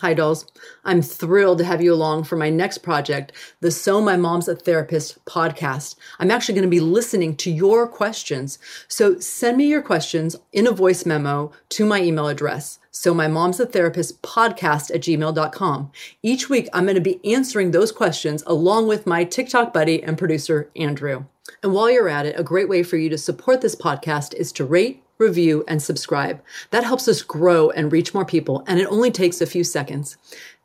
Hi, dolls. I'm thrilled to have you along for my next project, the So My Mom's a Therapist podcast. I'm actually going to be listening to your questions. So send me your questions in a voice memo to my email address. So my mom's a therapist podcast at gmail.com. Each week, I'm going to be answering those questions along with my TikTok buddy and producer, Andrew. And while you're at it, a great way for you to support this podcast is to rate, review, and subscribe. That helps us grow and reach more people, and it only takes a few seconds.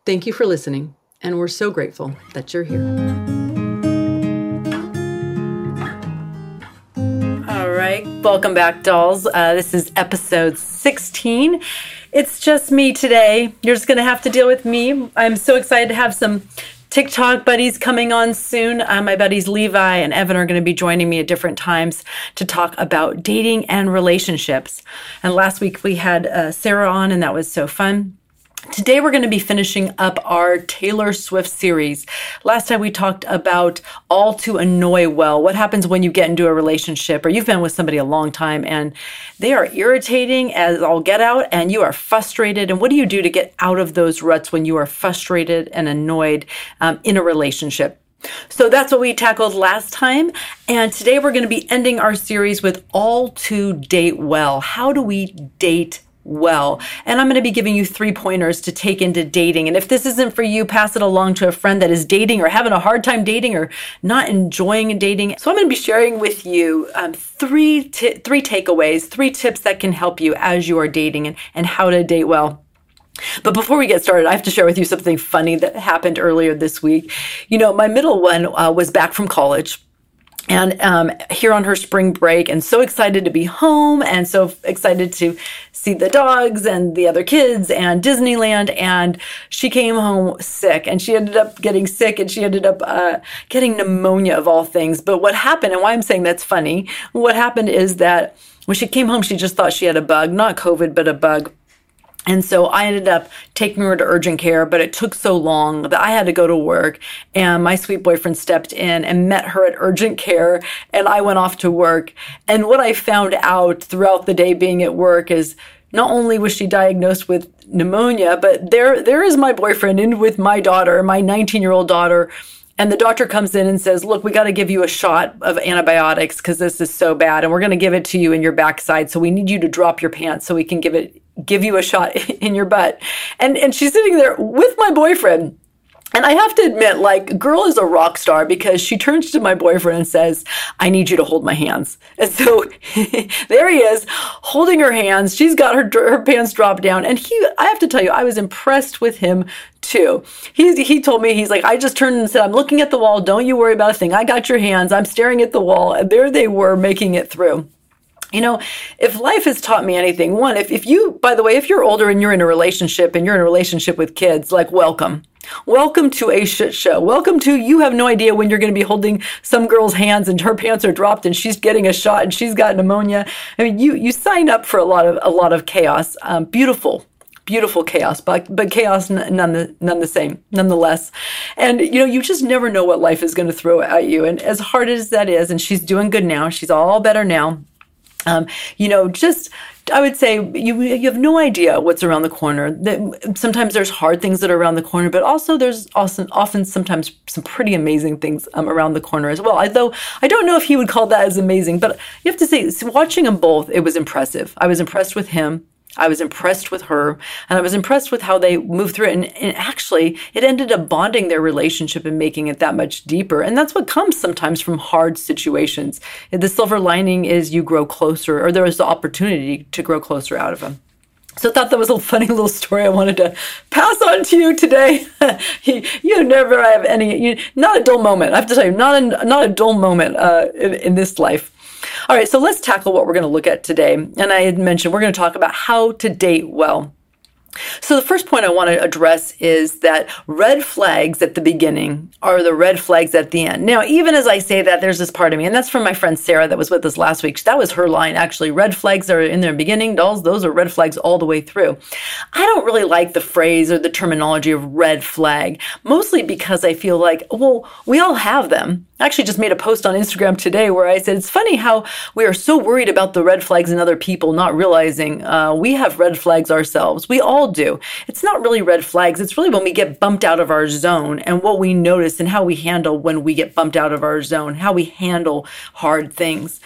Thank you for listening, and we're so grateful that you're here. All right, welcome back, dolls. Uh, this is episode 16. It's just me today. You're just going to have to deal with me. I'm so excited to have some TikTok buddies coming on soon. Uh, my buddies Levi and Evan are going to be joining me at different times to talk about dating and relationships. And last week we had uh, Sarah on, and that was so fun. Today, we're going to be finishing up our Taylor Swift series. Last time we talked about all to annoy well. What happens when you get into a relationship or you've been with somebody a long time and they are irritating as all get out and you are frustrated? And what do you do to get out of those ruts when you are frustrated and annoyed um, in a relationship? So that's what we tackled last time. And today we're going to be ending our series with all to date well. How do we date well. And I'm going to be giving you three pointers to take into dating. And if this isn't for you, pass it along to a friend that is dating or having a hard time dating or not enjoying dating. So I'm going to be sharing with you um, three t- three takeaways, three tips that can help you as you are dating and, and how to date well. But before we get started, I have to share with you something funny that happened earlier this week. You know, my middle one uh, was back from college and um, here on her spring break and so excited to be home and so excited to see the dogs and the other kids and disneyland and she came home sick and she ended up getting sick and she ended up uh, getting pneumonia of all things. But what happened and why i'm saying that's funny what happened is that when she came home she just thought she had a bug not covid but a bug and so I ended up taking her to urgent care, but it took so long that I had to go to work. And my sweet boyfriend stepped in and met her at urgent care. And I went off to work. And what I found out throughout the day being at work is not only was she diagnosed with pneumonia, but there, there is my boyfriend in with my daughter, my 19 year old daughter. And the doctor comes in and says, Look, we got to give you a shot of antibiotics because this is so bad. And we're going to give it to you in your backside. So we need you to drop your pants so we can give it give you a shot in your butt. And and she's sitting there with my boyfriend. And I have to admit, like, girl is a rock star because she turns to my boyfriend and says, I need you to hold my hands. And so there he is holding her hands. She's got her, her pants dropped down. And he, I have to tell you, I was impressed with him too. He, he told me, he's like, I just turned and said, I'm looking at the wall. Don't you worry about a thing. I got your hands. I'm staring at the wall. And there they were making it through. You know, if life has taught me anything, one, if, if you, by the way, if you're older and you're in a relationship and you're in a relationship with kids, like welcome. Welcome to a shit show. Welcome to you have no idea when you're going to be holding some girl's hands and her pants are dropped and she's getting a shot and she's got pneumonia. I mean, you you sign up for a lot of a lot of chaos. Um, beautiful, beautiful chaos, but but chaos none the none the same, nonetheless. And you know, you just never know what life is going to throw at you. And as hard as that is, and she's doing good now, she's all better now. Um, you know, just I would say you you have no idea what's around the corner. That sometimes there's hard things that are around the corner, but also there's often often sometimes some pretty amazing things um, around the corner as well. Although I don't know if he would call that as amazing, but you have to say watching them both, it was impressive. I was impressed with him. I was impressed with her and I was impressed with how they moved through it. And, and, actually, it ended up bonding their relationship and making it that much deeper. And that's what comes sometimes from hard situations. The silver lining is you grow closer, or there is the opportunity to grow closer out of them. So I thought that was a funny little story I wanted to pass on to you today. you, never have any, you, not a dull moment. I have to tell you, not a, not a dull moment uh, in, in this life. All right, so let's tackle what we're going to look at today. And I had mentioned we're going to talk about how to date well. So, the first point I want to address is that red flags at the beginning are the red flags at the end. Now, even as I say that, there's this part of me, and that's from my friend Sarah that was with us last week. That was her line, actually. Red flags are in their beginning, dolls, those are red flags all the way through. I don't really like the phrase or the terminology of red flag, mostly because I feel like, well, we all have them. I actually just made a post on Instagram today where I said it's funny how we are so worried about the red flags in other people, not realizing uh, we have red flags ourselves. We all all do. It's not really red flags. It's really when we get bumped out of our zone and what we notice and how we handle when we get bumped out of our zone, how we handle hard things.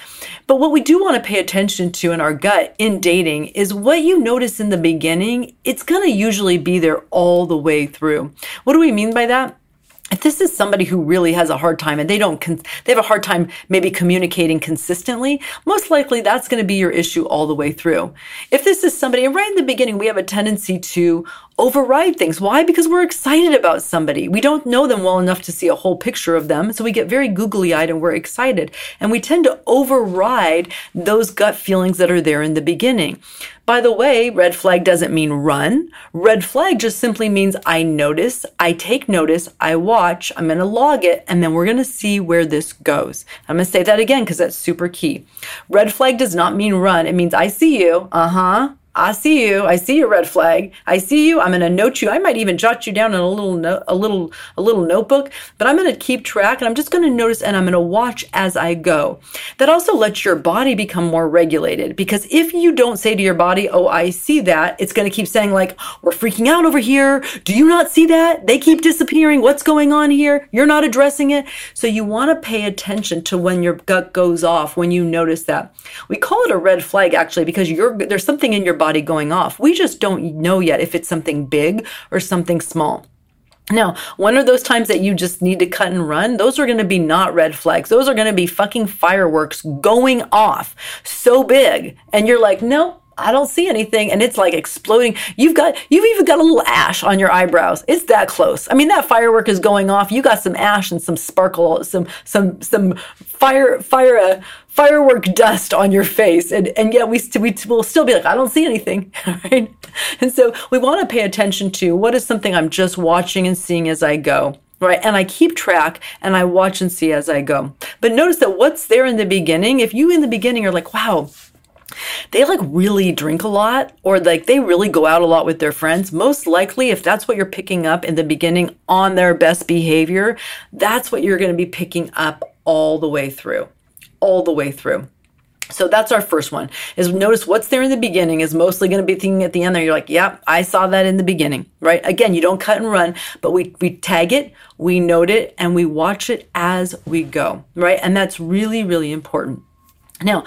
But what we do want to pay attention to in our gut in dating is what you notice in the beginning, it's going to usually be there all the way through. What do we mean by that? If this is somebody who really has a hard time and they don't they have a hard time maybe communicating consistently most likely that's going to be your issue all the way through. If this is somebody and right in the beginning we have a tendency to override things. Why? Because we're excited about somebody. We don't know them well enough to see a whole picture of them so we get very googly eyed and we're excited. And we tend to override those gut feelings that are there in the beginning by the way, red flag doesn't mean run. Red flag just simply means I notice, I take notice, I watch, I'm going to log it, and then we're going to see where this goes. I'm going to say that again because that's super key. Red flag does not mean run. It means I see you. Uh huh. I see you. I see your red flag. I see you. I'm going to note you. I might even jot you down in a little no, a little a little notebook, but I'm going to keep track and I'm just going to notice and I'm going to watch as I go. That also lets your body become more regulated because if you don't say to your body, "Oh, I see that," it's going to keep saying like, "We're freaking out over here. Do you not see that? They keep disappearing. What's going on here? You're not addressing it." So you want to pay attention to when your gut goes off when you notice that. We call it a red flag actually because you're there's something in your body going off. We just don't know yet if it's something big or something small. Now, one of those times that you just need to cut and run, those are going to be not red flags. Those are going to be fucking fireworks going off so big. And you're like, no, I don't see anything. And it's like exploding. You've got, you've even got a little ash on your eyebrows. It's that close. I mean, that firework is going off. You got some ash and some sparkle, some, some, some fire, fire, uh, firework dust on your face. And, and yet we, we will still be like, I don't see anything. Right. And so we want to pay attention to what is something I'm just watching and seeing as I go right? And I keep track and I watch and see as I go. But notice that what's there in the beginning, if you in the beginning are like, wow, they like really drink a lot or like they really go out a lot with their friends, most likely, if that's what you're picking up in the beginning on their best behavior, that's what you're going to be picking up all the way through. All the way through. So that's our first one is notice what's there in the beginning is mostly going to be thinking at the end there. You're like, yep, I saw that in the beginning, right? Again, you don't cut and run, but we, we tag it, we note it, and we watch it as we go, right? And that's really, really important. Now,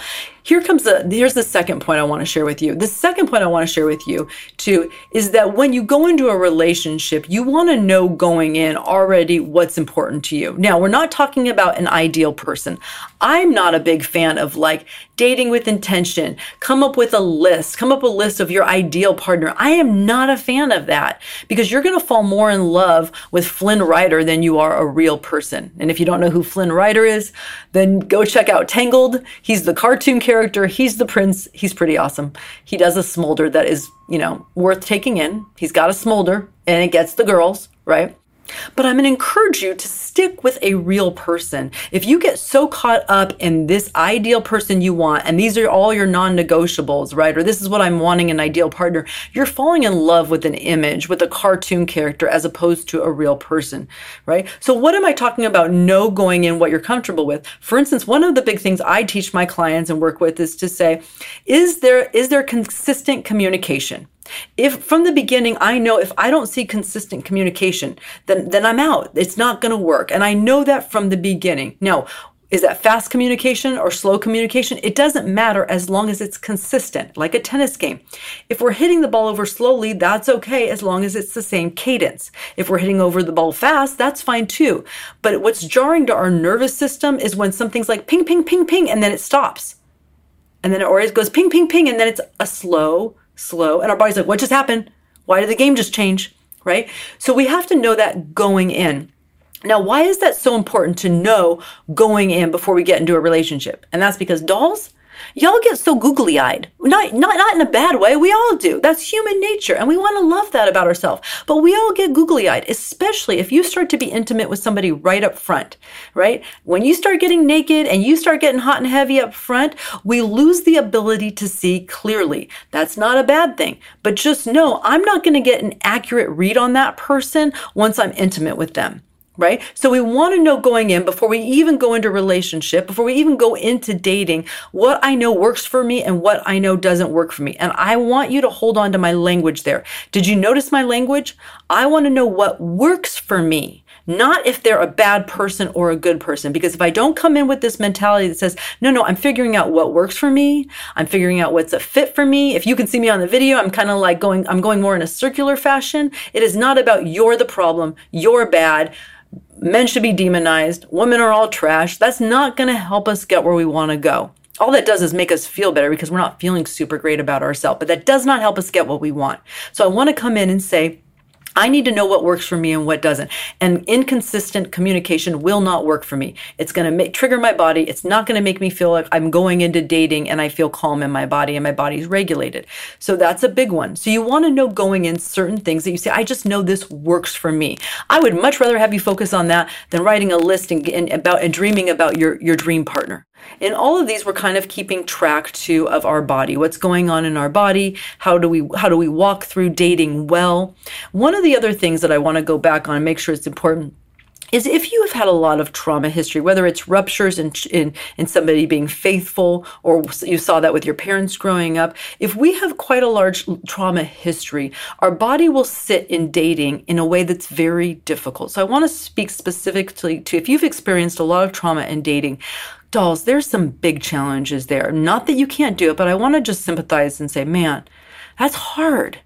here comes the here's the second point I want to share with you. The second point I want to share with you too is that when you go into a relationship, you want to know going in already what's important to you. Now, we're not talking about an ideal person. I'm not a big fan of like dating with intention. Come up with a list. Come up with a list of your ideal partner. I am not a fan of that because you're going to fall more in love with Flynn Rider than you are a real person. And if you don't know who Flynn Rider is, then go check out Tangled. He's the cartoon character character. He's the prince. He's pretty awesome. He does a smolder that is, you know, worth taking in. He's got a smolder and it gets the girls, right? But I'm going to encourage you to stick with a real person. If you get so caught up in this ideal person you want, and these are all your non negotiables, right? Or this is what I'm wanting an ideal partner, you're falling in love with an image, with a cartoon character, as opposed to a real person, right? So, what am I talking about? No going in what you're comfortable with. For instance, one of the big things I teach my clients and work with is to say, is there, is there consistent communication? If from the beginning I know if I don't see consistent communication, then then I'm out. It's not going to work. And I know that from the beginning. Now, is that fast communication or slow communication? It doesn't matter as long as it's consistent, like a tennis game. If we're hitting the ball over slowly, that's okay as long as it's the same cadence. If we're hitting over the ball fast, that's fine too. But what's jarring to our nervous system is when something's like ping, ping, ping, ping, and then it stops. And then it always goes ping, ping, ping, and then it's a slow, slow. And our body's like, what just happened? Why did the game just change? Right? So we have to know that going in. Now, why is that so important to know going in before we get into a relationship? And that's because dolls, Y'all get so googly eyed. Not, not, not in a bad way. We all do. That's human nature. And we want to love that about ourselves. But we all get googly eyed, especially if you start to be intimate with somebody right up front, right? When you start getting naked and you start getting hot and heavy up front, we lose the ability to see clearly. That's not a bad thing. But just know I'm not going to get an accurate read on that person once I'm intimate with them right? So we want to know going in before we even go into relationship, before we even go into dating, what I know works for me and what I know doesn't work for me. And I want you to hold on to my language there. Did you notice my language? I want to know what works for me. Not if they're a bad person or a good person. Because if I don't come in with this mentality that says, no, no, I'm figuring out what works for me. I'm figuring out what's a fit for me. If you can see me on the video, I'm kind of like going, I'm going more in a circular fashion. It is not about you're the problem, you're bad men should be demonized, women are all trash. That's not going to help us get where we want to go. All that does is make us feel better because we're not feeling super great about ourselves, but that does not help us get what we want. So I want to come in and say, I need to know what works for me and what doesn't. And inconsistent communication will not work for me. It's going to trigger my body. It's not going to make me feel like I'm going into dating and I feel calm in my body and my body's regulated. So that's a big one. So you want to know going in certain things that you say, I just know this works for me. I would much rather have you focus on that than writing a list and, and about and dreaming about your, your dream partner. In all of these, we're kind of keeping track too of our body, what's going on in our body, how do we how do we walk through dating well. One of the other things that I want to go back on and make sure it's important is if you have had a lot of trauma history, whether it's ruptures in, in, in somebody being faithful or you saw that with your parents growing up, if we have quite a large trauma history, our body will sit in dating in a way that's very difficult. So I want to speak specifically to if you've experienced a lot of trauma in dating, there's some big challenges there. Not that you can't do it, but I want to just sympathize and say, man, that's hard.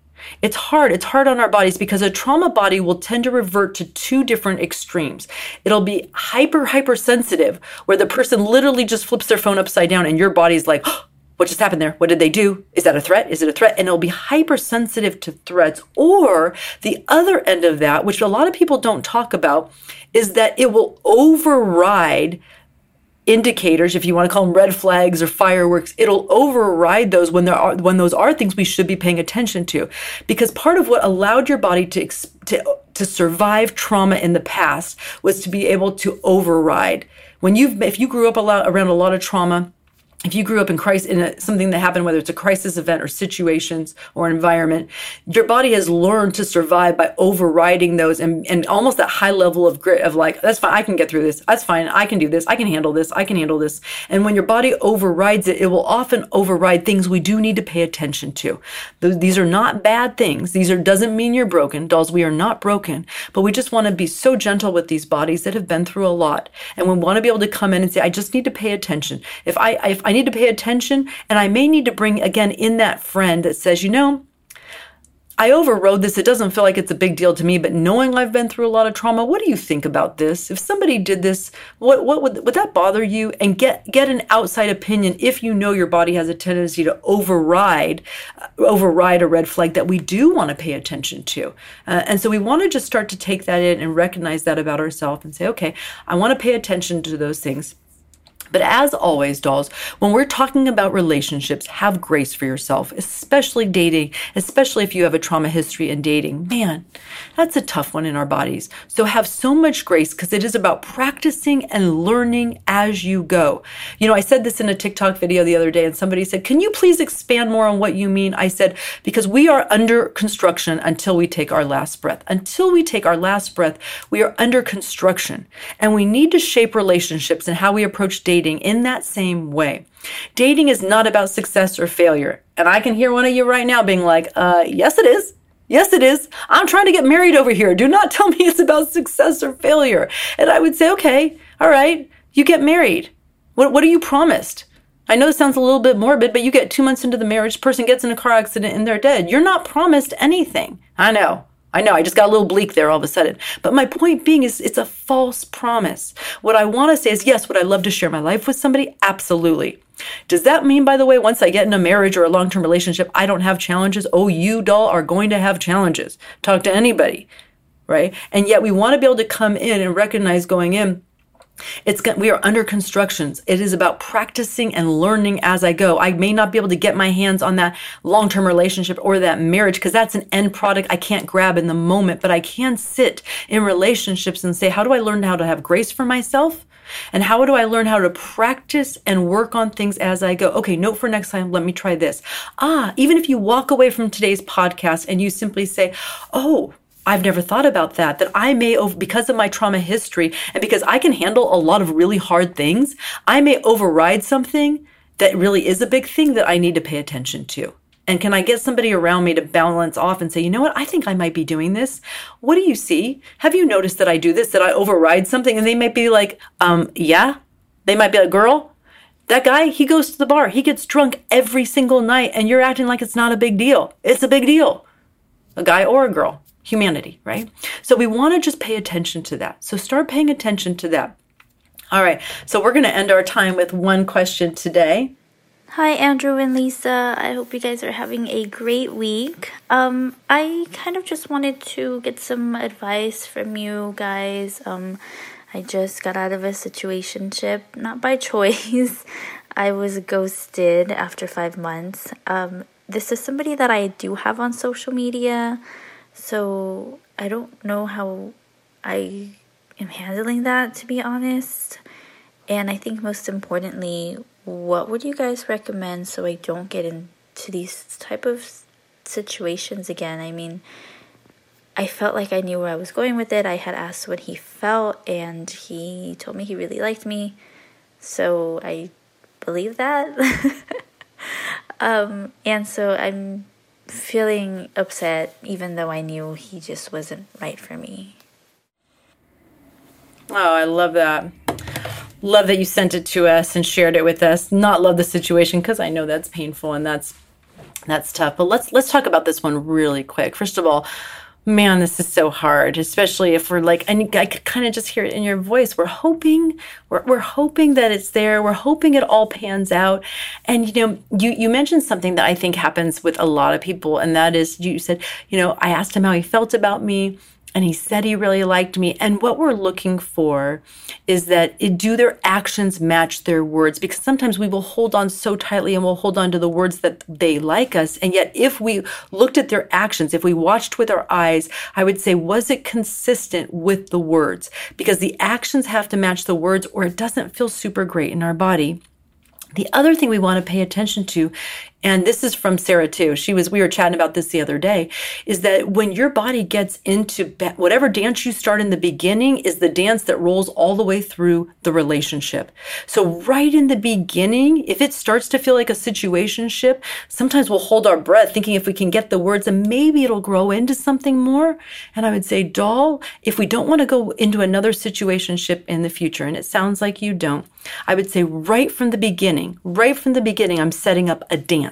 It's hard. It's hard on our bodies because a trauma body will tend to revert to two different extremes. It'll be hyper, hypersensitive, where the person literally just flips their phone upside down and your body's like, oh, what just happened there? What did they do? Is that a threat? Is it a threat? And it'll be hypersensitive to threats. Or the other end of that, which a lot of people don't talk about, is that it will override indicators, if you want to call them red flags or fireworks, it'll override those when there are when those are things we should be paying attention to. Because part of what allowed your body to to to survive trauma in the past was to be able to override. When you've if you grew up a lot around a lot of trauma, if you grew up in crisis in a, something that happened, whether it's a crisis event or situations or environment, your body has learned to survive by overriding those and, and almost that high level of grit of like, that's fine, I can get through this. That's fine, I can do this. I can handle this. I can handle this. And when your body overrides it, it will often override things we do need to pay attention to. These are not bad things. These are doesn't mean you're broken, dolls. We are not broken, but we just want to be so gentle with these bodies that have been through a lot, and we want to be able to come in and say, I just need to pay attention. If I if need to pay attention and I may need to bring again in that friend that says, you know, I overrode this. It doesn't feel like it's a big deal to me, but knowing I've been through a lot of trauma, what do you think about this? If somebody did this, what what would would that bother you? And get get an outside opinion if you know your body has a tendency to override uh, override a red flag that we do want to pay attention to. Uh, and so we want to just start to take that in and recognize that about ourselves and say, okay, I want to pay attention to those things. But as always, dolls, when we're talking about relationships, have grace for yourself, especially dating, especially if you have a trauma history in dating. Man, that's a tough one in our bodies. So have so much grace because it is about practicing and learning as you go. You know, I said this in a TikTok video the other day and somebody said, Can you please expand more on what you mean? I said, Because we are under construction until we take our last breath. Until we take our last breath, we are under construction and we need to shape relationships and how we approach dating dating in that same way. Dating is not about success or failure. And I can hear one of you right now being like, uh, yes, it is. Yes, it is. I'm trying to get married over here. Do not tell me it's about success or failure. And I would say, okay, all right, you get married. What, what are you promised? I know it sounds a little bit morbid, but you get two months into the marriage, person gets in a car accident and they're dead. You're not promised anything. I know. I know, I just got a little bleak there all of a sudden. But my point being is it's a false promise. What I want to say is yes, would I love to share my life with somebody? Absolutely. Does that mean, by the way, once I get in a marriage or a long term relationship, I don't have challenges? Oh, you, doll, are going to have challenges. Talk to anybody, right? And yet we want to be able to come in and recognize going in it's we are under constructions. It is about practicing and learning as I go. I may not be able to get my hands on that long-term relationship or that marriage because that's an end product I can't grab in the moment, but I can sit in relationships and say, how do I learn how to have grace for myself? And how do I learn how to practice and work on things as I go? Okay, note for next time, let me try this. Ah, even if you walk away from today's podcast and you simply say, Oh, I've never thought about that, that I may, because of my trauma history and because I can handle a lot of really hard things, I may override something that really is a big thing that I need to pay attention to. And can I get somebody around me to balance off and say, you know what, I think I might be doing this. What do you see? Have you noticed that I do this, that I override something? And they might be like, um, yeah. They might be like, girl, that guy, he goes to the bar, he gets drunk every single night, and you're acting like it's not a big deal. It's a big deal. A guy or a girl, humanity, right? So we want to just pay attention to that. So start paying attention to that. All right, so we're going to end our time with one question today. Hi, Andrew and Lisa. I hope you guys are having a great week. Um, I kind of just wanted to get some advice from you guys. Um, I just got out of a situation situationship, not by choice. I was ghosted after five months. Um, this is somebody that I do have on social media, so I don't know how I am handling that, to be honest. And I think most importantly, what would you guys recommend so I don't get into these type of situations again? I mean, I felt like I knew where I was going with it. I had asked what he felt, and he told me he really liked me. So I believe that. um, and so I'm feeling upset, even though I knew he just wasn't right for me. Oh, I love that. Love that you sent it to us and shared it with us. Not love the situation because I know that's painful and that's that's tough. But let's let's talk about this one really quick. First of all, man, this is so hard, especially if we're like, and I could kind of just hear it in your voice. We're hoping, we're, we're hoping that it's there. We're hoping it all pans out. And, you know, you, you mentioned something that I think happens with a lot of people. And that is, you said, you know, I asked him how he felt about me and he said he really liked me. And what we're looking for is that it, do their actions match their words? Because sometimes we will hold on so tightly and we'll hold on to the words that they like us. And yet, if we looked at their actions, if we watched with our eyes, I would say, was it consistent with the words? Because the actions have to match the words or it doesn't feel super great in our body. The other thing we want to pay attention to, and this is from Sarah too. She was, we were chatting about this the other day, is that when your body gets into whatever dance you start in the beginning is the dance that rolls all the way through the relationship. So right in the beginning, if it starts to feel like a situationship, sometimes we'll hold our breath thinking if we can get the words and maybe it'll grow into something more. And I would say, doll, if we don't want to go into another situationship in the future, and it sounds like you don't, I would say right from the beginning, right from the beginning, I'm setting up a dance.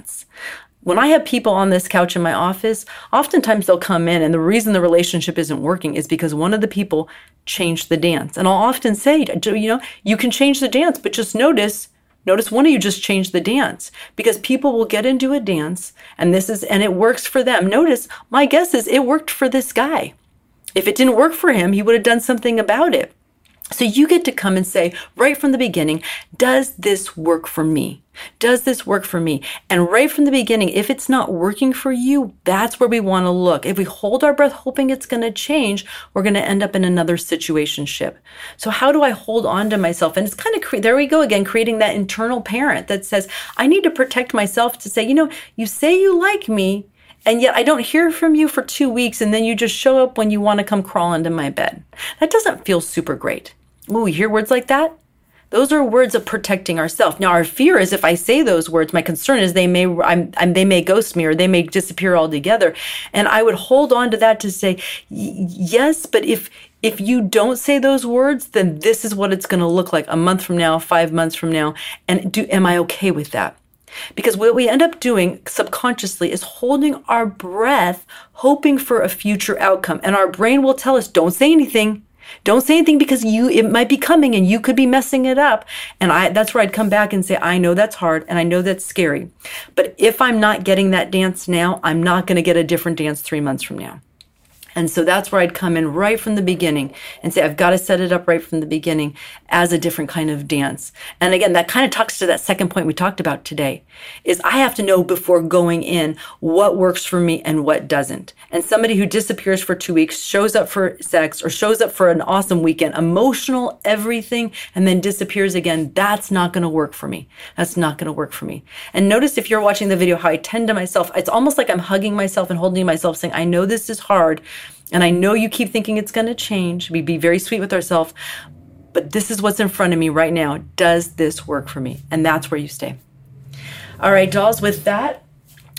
When I have people on this couch in my office, oftentimes they'll come in, and the reason the relationship isn't working is because one of the people changed the dance. And I'll often say, you know, you can change the dance, but just notice Notice one of you just changed the dance because people will get into a dance and this is, and it works for them. Notice my guess is it worked for this guy. If it didn't work for him, he would have done something about it. So you get to come and say right from the beginning, does this work for me? Does this work for me? And right from the beginning, if it's not working for you, that's where we want to look. If we hold our breath hoping it's going to change, we're going to end up in another situationship. So how do I hold on to myself? And it's kind of cre- there we go again, creating that internal parent that says, I need to protect myself to say, you know, you say you like me, and yet I don't hear from you for two weeks, and then you just show up when you want to come crawl into my bed. That doesn't feel super great. Ooh, you hear words like that? Those are words of protecting ourselves. Now, our fear is if I say those words, my concern is they may I'm, I'm, they may ghost me or they may disappear altogether. And I would hold on to that to say, yes, but if if you don't say those words, then this is what it's going to look like a month from now, five months from now. And do am I okay with that? Because what we end up doing subconsciously is holding our breath, hoping for a future outcome. And our brain will tell us, don't say anything. Don't say anything because you it might be coming and you could be messing it up. And I that's where I'd come back and say, I know that's hard and I know that's scary. But if I'm not getting that dance now, I'm not going to get a different dance 3 months from now. And so that's where I'd come in right from the beginning and say, I've got to set it up right from the beginning as a different kind of dance. And again, that kind of talks to that second point we talked about today is I have to know before going in what works for me and what doesn't. And somebody who disappears for two weeks, shows up for sex or shows up for an awesome weekend, emotional, everything, and then disappears again. That's not going to work for me. That's not going to work for me. And notice if you're watching the video, how I tend to myself, it's almost like I'm hugging myself and holding myself saying, I know this is hard And I know you keep thinking it's going to change. We be very sweet with ourselves, but this is what's in front of me right now. Does this work for me? And that's where you stay. All right, dolls, with that,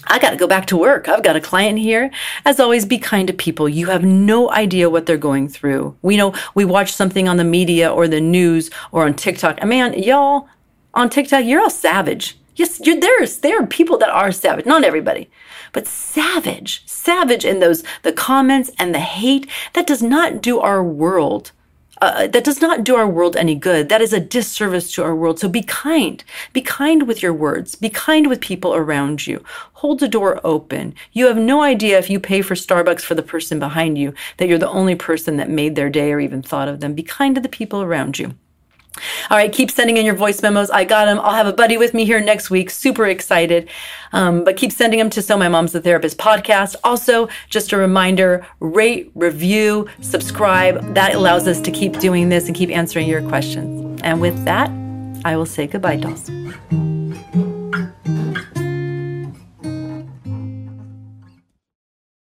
I got to go back to work. I've got a client here. As always, be kind to people. You have no idea what they're going through. We know we watch something on the media or the news or on TikTok. And man, y'all on TikTok, you're all savage. Yes, there's there are people that are savage. Not everybody, but savage, savage in those the comments and the hate. That does not do our world uh, that does not do our world any good. That is a disservice to our world. So be kind. Be kind with your words. Be kind with people around you. Hold the door open. You have no idea if you pay for Starbucks for the person behind you that you're the only person that made their day or even thought of them. Be kind to the people around you. All right, keep sending in your voice memos. I got them. I'll have a buddy with me here next week. Super excited. Um, but keep sending them to So My Mom's the Therapist podcast. Also, just a reminder rate, review, subscribe. That allows us to keep doing this and keep answering your questions. And with that, I will say goodbye, dolls.